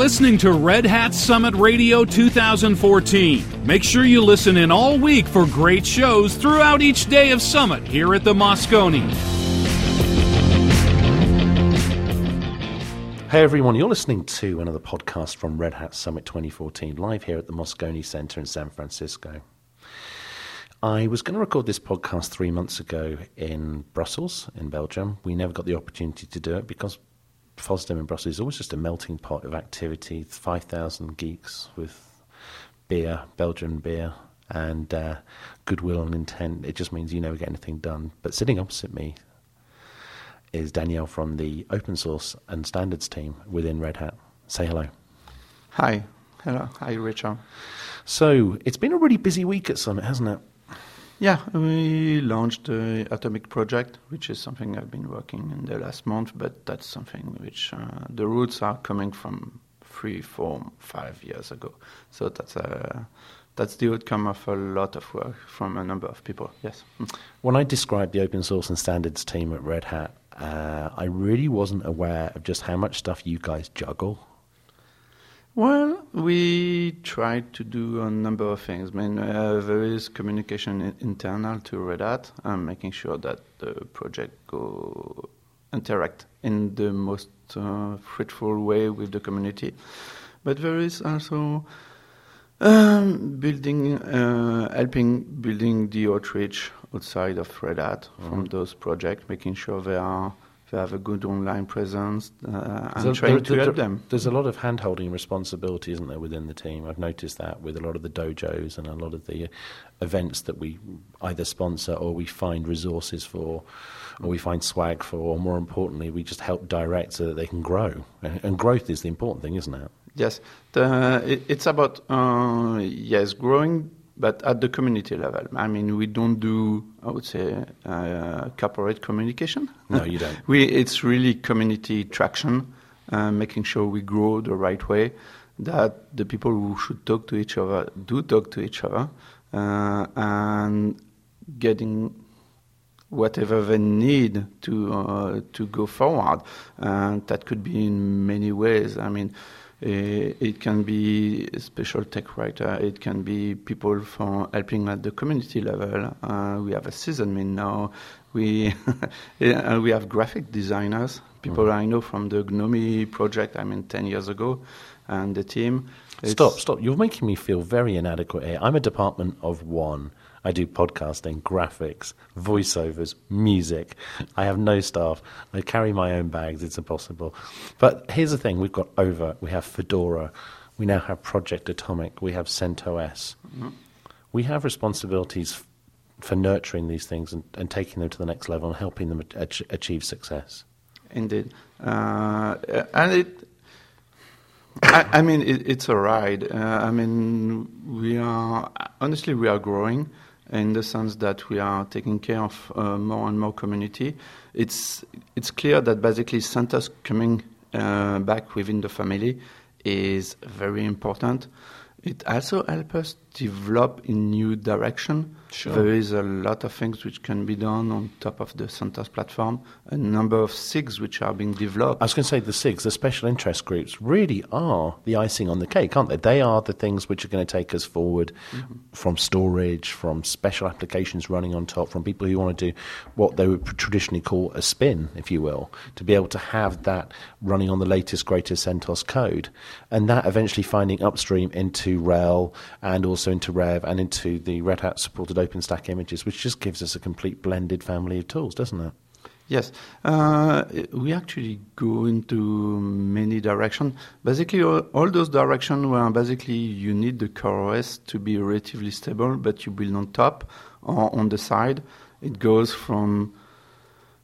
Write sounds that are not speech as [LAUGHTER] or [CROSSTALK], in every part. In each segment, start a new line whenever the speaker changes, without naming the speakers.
listening to Red Hat Summit Radio 2014. Make sure you listen in all week for great shows throughout each day of Summit here at the Moscone.
Hey everyone, you're listening to another podcast from Red Hat Summit 2014, live here at the Moscone Center in San Francisco. I was going to record this podcast three months ago in Brussels, in Belgium. We never got the opportunity to do it because FOSDEM in Brussels is always just a melting pot of activity 5,000 geeks with beer, Belgian beer, and uh, goodwill and intent. It just means you never get anything done. But sitting opposite me is Danielle from the open source and standards team within Red Hat. Say hello.
Hi. Hello. Hi, Richard.
So it's been a really busy week at Summit, hasn't it?
Yeah, we launched the Atomic project, which is something I've been working in the last month, but that's something which uh, the roots are coming from three, four, five years ago. So that's a uh, that's the outcome of a lot of work from a number of people. Yes.
When I described the open source and standards team at Red Hat, uh, I really wasn't aware of just how much stuff you guys juggle.
Well, we try to do a number of things. I mean, uh, there is communication internal to Red Hat, and making sure that the project go interact in the most uh, fruitful way with the community. But there is also um, building, uh, helping building the outreach outside of Red Hat mm-hmm. from those projects, making sure they are they have a good online presence uh, and so trying there, to there, help them.
There's a lot of hand-holding responsibility, isn't there, within the team? I've noticed that with a lot of the dojos and a lot of the events that we either sponsor or we find resources for or we find swag for, or more importantly, we just help direct so that they can grow. And growth is the important thing, isn't it?
Yes, the, it, it's about uh, yes growing, but at the community level. I mean, we don't do I would say uh, corporate communication.
No, you don't. [LAUGHS]
we it's really community traction, uh, making sure we grow the right way, that the people who should talk to each other do talk to each other, uh, and getting whatever they need to uh, to go forward. And that could be in many ways. I mean uh, it can be a special tech writer. It can be people for helping at the community level. Uh, we have a season sysadmin now. We [LAUGHS] we have graphic designers. People mm. I know from the GNOME project. I mean, ten years ago, and the team.
Stop! Stop! You're making me feel very inadequate here. I'm a department of one. I do podcasting, graphics, voiceovers, music. I have no staff. I carry my own bags. It's impossible. But here's the thing we've got oVirt, we have Fedora, we now have Project Atomic, we have CentOS. Mm-hmm. We have responsibilities for nurturing these things and, and, taking them to the next level and helping them ach- achieve success.
Indeed. Uh, and it, I, I, mean, it, it's a ride. Uh, I mean, we are honestly we are growing in the sense that we are taking care of uh, more and more community. It's it's clear that basically CentOS coming uh, back within the family is very important. It also helps us develop in new direction. Sure. There is a lot of things which can be done on top of the CentOS platform. A number of SIGs which are being developed.
I was going to say the SIGs, the special interest groups, really are the icing on the cake, aren't they? They are the things which are going to take us forward mm-hmm. from storage, from special applications running on top, from people who want to do what they would traditionally call a spin, if you will, to be able to have that running on the latest, greatest CentOS code, and that eventually finding upstream into RHEL and also into RHEV and into the Red Hat supported OpenStack images, which just gives us a complete blended family of tools, doesn't it?
Yes, uh, we actually go into many directions. Basically, all, all those directions where basically you need the core OS to be relatively stable, but you build on top or on the side. It goes from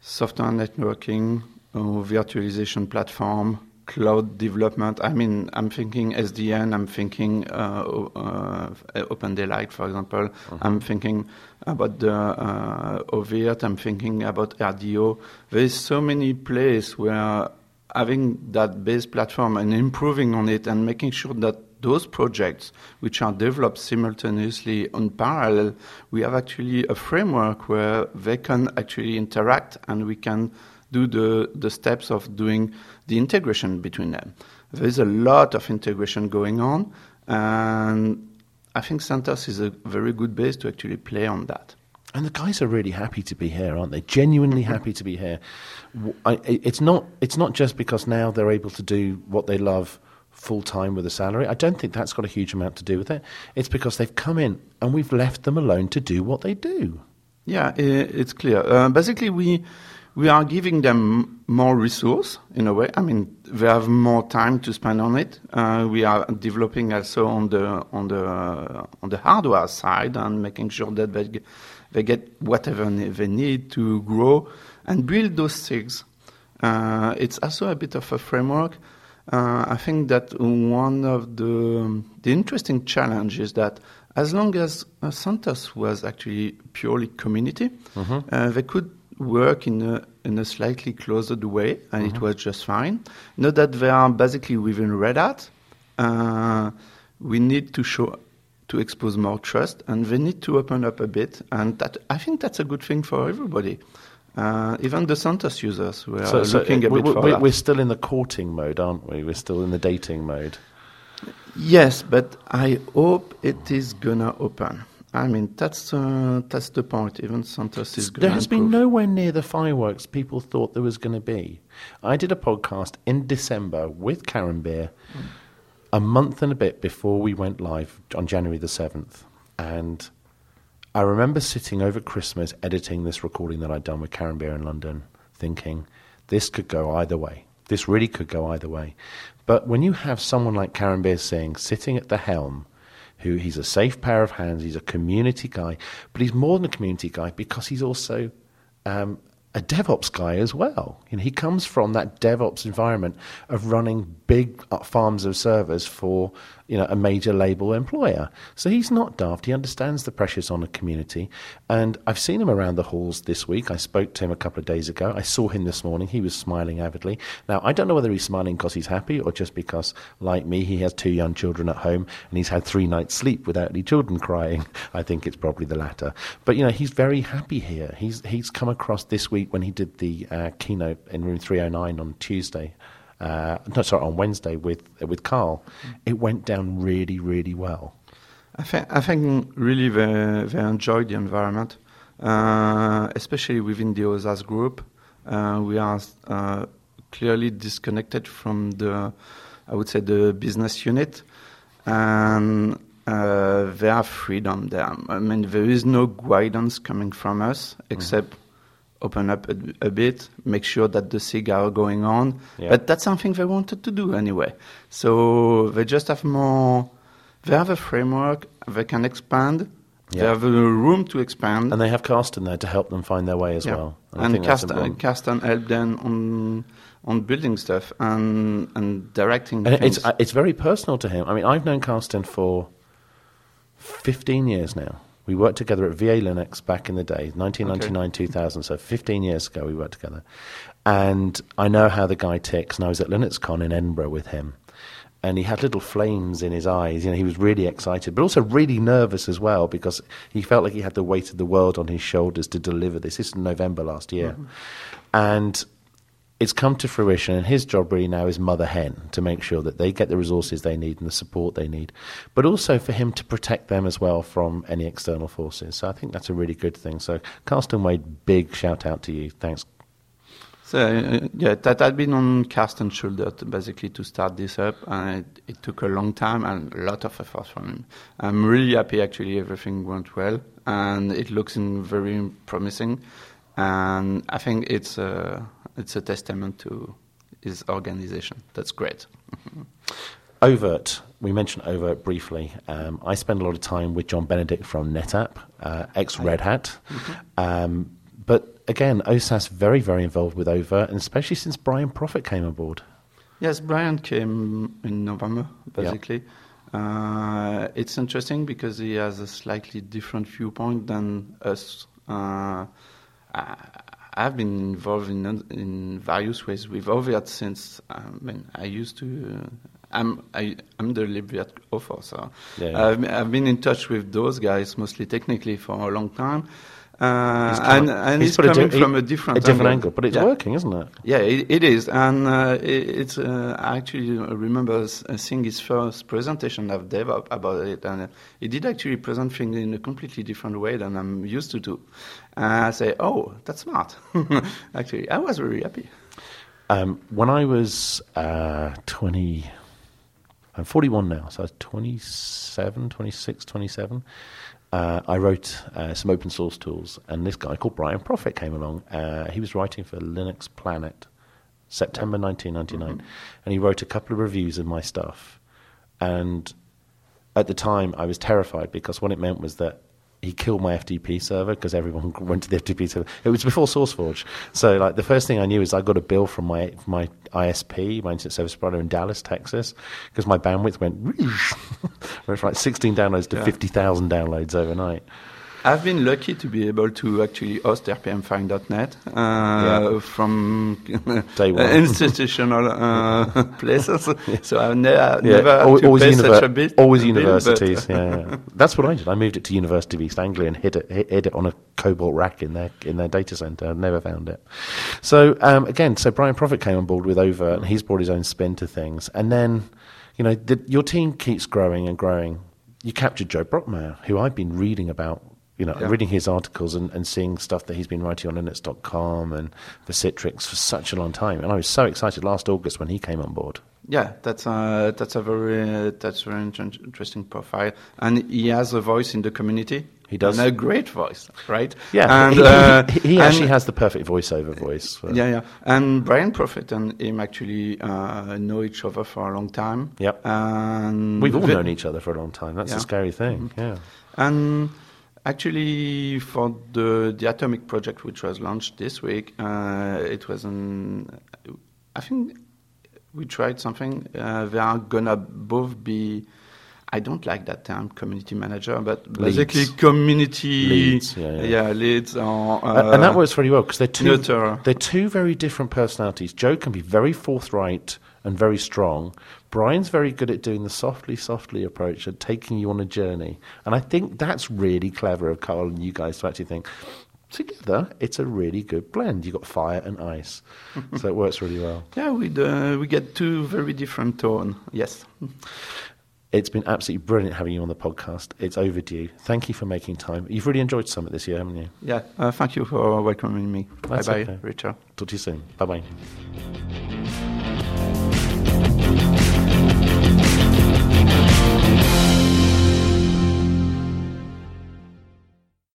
software networking, or virtualization platform, cloud development. I mean, I'm thinking SDN, I'm thinking uh, uh, OpenDaylight, for example. Mm-hmm. I'm thinking about the uh, oVirt, I'm thinking about RDO. There's so many places where having that base platform and improving on it and making sure that those projects which are developed simultaneously on parallel, we have actually a framework where they can actually interact and we can do the, the steps of doing the integration between them. There is a lot of integration going on, and I think CentOS is a very good base to actually play on that.
And the guys are really happy to be here, aren't they? Genuinely mm-hmm. happy to be here. I, it's not. It's not just because now they're able to do what they love full time with a salary. I don't think that's got a huge amount to do with it. It's because they've come in and we've left them alone to do what they do.
Yeah, it's clear. Uh, basically, we we are giving them more resource in a way. I mean, they have more time to spend on it. Uh, we are developing also on the on the uh, on the hardware side and making sure that they they get whatever they need to grow and build those things. Uh, it's also a bit of a framework uh, I think that one of the, the interesting challenges is that as long as uh, CentOS was actually purely community, mm-hmm. uh, they could work in a, in a slightly closed way, and mm-hmm. it was just fine. Now that they are basically within Red Hat, uh, we need to show to expose more trust, and they need to open up a bit, and that I think that's a good thing for everybody. Uh, even the CentOS users we are so, so looking a
we,
bit
we, We're still in the courting mode, aren't we? We're still in the dating mode.
Yes, but I hope it is gonna open. I mean, that's uh, that's the point. Even CentOS is.
There has been nowhere near the fireworks people thought there was going to be. I did a podcast in December with Karanbir, mm. a month and a bit before we went live on January the seventh, and I remember sitting over Christmas editing this recording that I'd done with Karanbir in London, thinking, this could go either way. This really could go either way. But when you have someone like Karanbir saying, sitting at the helm, who he's a safe pair of hands, he's a community guy, but he's more than a community guy because he's also um, a DevOps guy as well. You know, he comes from that DevOps environment of running big uh, farms of servers for you know a major label employer. So he's not daft. He understands the pressures on a community. And I've seen him around the halls this week. I spoke to him a couple of days ago. I saw him this morning. He was smiling avidly. Now I don't know whether he's smiling because he's happy or just because, like me, he has two young children at home and he's had three nights sleep without any children crying. [LAUGHS] I think it's probably the latter. But you know he's very happy here. He's he's come across this week when he did the uh, keynote in room 309 on Tuesday uh, no, sorry, on Wednesday with with Carl, it went down really, really well.
I think I think really they they enjoyed the environment, uh, especially within the OSAS group. Uh, we are uh, clearly disconnected from the, I would say, the business unit, and uh, they have freedom there. I mean, there is no guidance coming from us except. Mm open up a, a, bit, make sure that the SIG are going on. Yeah. But that's something they wanted to do anyway. So they just have more, they have a framework, they can expand. Yeah. They have a room to expand.
And they have Karsten there to help them find their way as yeah. well.
And, and Karsten, Karsten helped them on on building stuff and and directing.
And it's uh, it's very personal to him. I mean, I've known Karsten for fifteen years now. We worked together at VA Linux back in the day, 1999, okay. 2000, so 15 years ago we worked together. And I know how the guy ticks, and I was at LinuxCon in Edinburgh with him. And he had little flames in his eyes. You know, he was really excited, but also really nervous as well because he felt like he had the weight of the world on his shoulders to deliver this. This is November last year. Mm-hmm. And it's come to fruition, and his job really now is mother hen to make sure that they get the resources they need and the support they need, but also for him to protect them as well from any external forces. So I think that's a really good thing. So, Karsten Wade, big shout out to you. Thanks.
So uh, yeah, that had been on Karsten's shoulder to basically to start this up, and it, it, took a long time and a lot of effort from him. I'm really happy. Actually, everything went well, and it looks very promising. And I think it's. Uh, it's a testament to his organization. That's great. [LAUGHS]
oVirt, we mentioned oVirt briefly. Um, I spend a lot of time with John Benedict from NetApp, uh, ex Red Hat. Mm-hmm. Um, but again, OSAS very, very involved with oVirt, and especially since Brian Proffitt came aboard.
Yes, Brian came in November, basically. Uh, it's interesting because he has a slightly different viewpoint than us. Uh, I've been involved in in various ways with oVirt since I mean I used to. Uh, I'm I, am the libvirt author, so yeah, yeah. I've, I've been in touch with those guys mostly technically for a long time. Uh, and and
he's
it's coming
di-
from a different
a different angle, but it's
Yeah.
working, isn't it?
Yeah, it, it is, and uh, it, it's. Uh, I actually remember uh, seeing his first presentation of Dev up about it, and uh, he did actually present things in a completely different way than I'm used to do. And I say, "Oh, that's smart." [LAUGHS] actually, I was very happy.
Um, when I was uh, 20, I'm 41 now, so I was 27, 26, 27. Uh, I wrote uh, some open source tools, and this guy called Brian Proffitt came along. Uh, he was writing for Linux Planet, September 1999, and he wrote a couple of reviews of my stuff. And at the time, I was terrified because what it meant was that he killed my FTP server because everyone [LAUGHS] went to the FTP server. It was before SourceForge, so like the first thing I knew is I got a bill from my my ISP, my internet service provider in Dallas, Texas, because my bandwidth went [LAUGHS] went from like 16 downloads to
Yeah.
50,000 downloads overnight.
I've been lucky to be able to actually host rpmfind.net uh,
Yeah.
from [LAUGHS] [LAUGHS] institutional uh, [LAUGHS] places. So I've ne-
Yeah,
never had
al-
to
always,
pay
univer-
such a bit.
always
but-
universities. yeah, yeah, that's what I did. I moved it to University of East Anglia and hid it, hid it on a cobalt rack in their in their data center. I never found it. So um, again, so Brian Proffitt came on board with oVirt, and he's brought his own spin to things. And then, you know, the, your team keeps growing and growing. You captured Joe Brockmeier, who I've been reading about. You know,
Yeah.
reading his articles and, and seeing stuff that he's been writing on Linux.com and for Citrix for such a long time. And I was so excited last August when he came on board.
Yeah, that's a that's a very uh, that's very interesting profile, and he has a voice in the community.
He does.
and a great voice, right?
Yeah,
and
he,
uh,
he, he
and-
actually has the perfect voiceover voice. for-
Yeah, yeah. And Brian Proffitt and him actually uh, know each other for a long time.
Yep.
And
We've all
the-
known each other for a long time. That's
Yeah.
a scary thing.
Mm-hmm.
Yeah.
And actually, for the the Atomic project, which was launched this week, uh, it was an. I think we tried something. Uh, they are gonna both be. I don't like that term, community manager, but basically community
Leads, yeah, yeah.
leads or uh,
and that works very well because they're two they're two very different personalities. Joe can be very forthright and very strong. Brian's very good at doing the softly, softly approach and taking you on a journey. And I think that's really clever of Carl and you guys to actually think together it's a really good blend. You've got fire and ice, so it works really well. [LAUGHS]
Yeah, we uh, we get two very different tone. Yes.
It's been absolutely brilliant having you on the podcast. It's overdue. Thank you for making time. You've really enjoyed Summit this year, haven't you?
Yeah. Uh, thank you for welcoming me.
That's
bye bye,
okay.
Richard.
Talk to you soon. Bye bye.